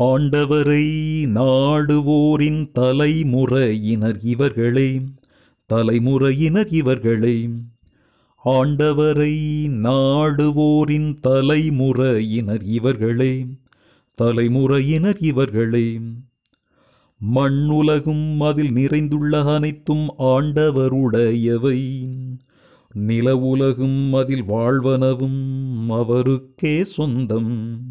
ஆண்டவரை நாடுவோரின் தலைமுறையினர் இவர்களே தலைமுறையினர் இவர்களே. ஆண்டவரை நாடுவோரின் தலைமுறையினர் இவர்களே தலைமுறையினர் இவர்களே. மண்ணுலகும் அதில் நிறைந்துள்ள அனைத்தும் ஆண்டவருடையவை. நில உலகும் அதில் வாழ்வனவும் அவருக்கே சொந்தம்.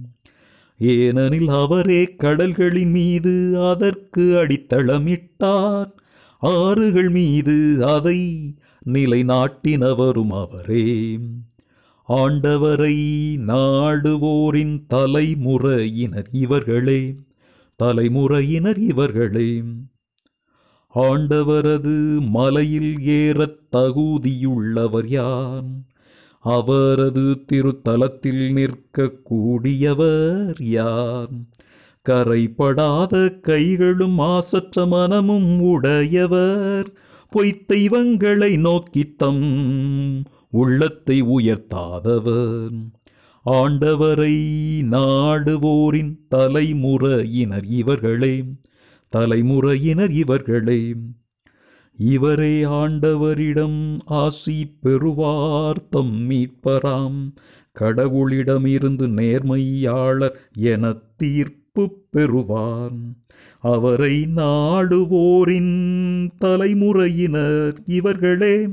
ஏனெனில் அவரே கடல்களின் மீது அதற்கு அடித்தளமிட்டார். ஆறுகள் மீது அதை நிலைநாட்டினவரும் அவரே. ஆண்டவரை நாடுவோரின் தலைமுறையினர் இவர்களே தலைமுறையினர் இவர்களே. ஆண்டவரது மலையில் ஏறத் தகுதியுள்ளவர் யார்? அவரது திருத்தலத்தில் நிற்கக்கூடியவர் யார்? கரைப்படாத கைகளும் ஆசற்ற மனமும் உடையவர். பொய்த்தெய்வங்களை நோக்கித்தம் உள்ளத்தை உயர்த்தாதவர். ஆண்டவரை நாடுவோரின் தலைமுறையினர் இவர்களே. தலைமுறையினர் இவர்களே. இவரே ஆண்டவரிடம் ஆசி பெறுவார் தம் மீட்பராம் கடவுளிடமிருந்து நேர்மையாளர் என தீர்ப்பு பெறுவார் அவரை நாடுவோரின் தலைமுறையினர் இவர்களே.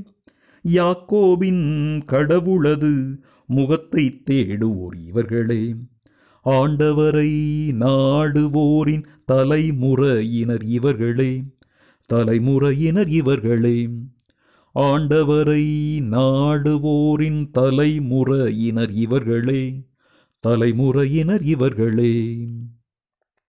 யாக்கோபின் கடவுளது முகத்தை தேடுவோர் இவர்களே. ஆண்டவரை நாடுவோரின் தலைமுறையினர் இவர்களே. தலைமுறையினர் இவர்களே ஆண்டவரை நாடுவோரின் தலைமுறையினர் இவர்களே தலைமுறையினர் இவர்களே.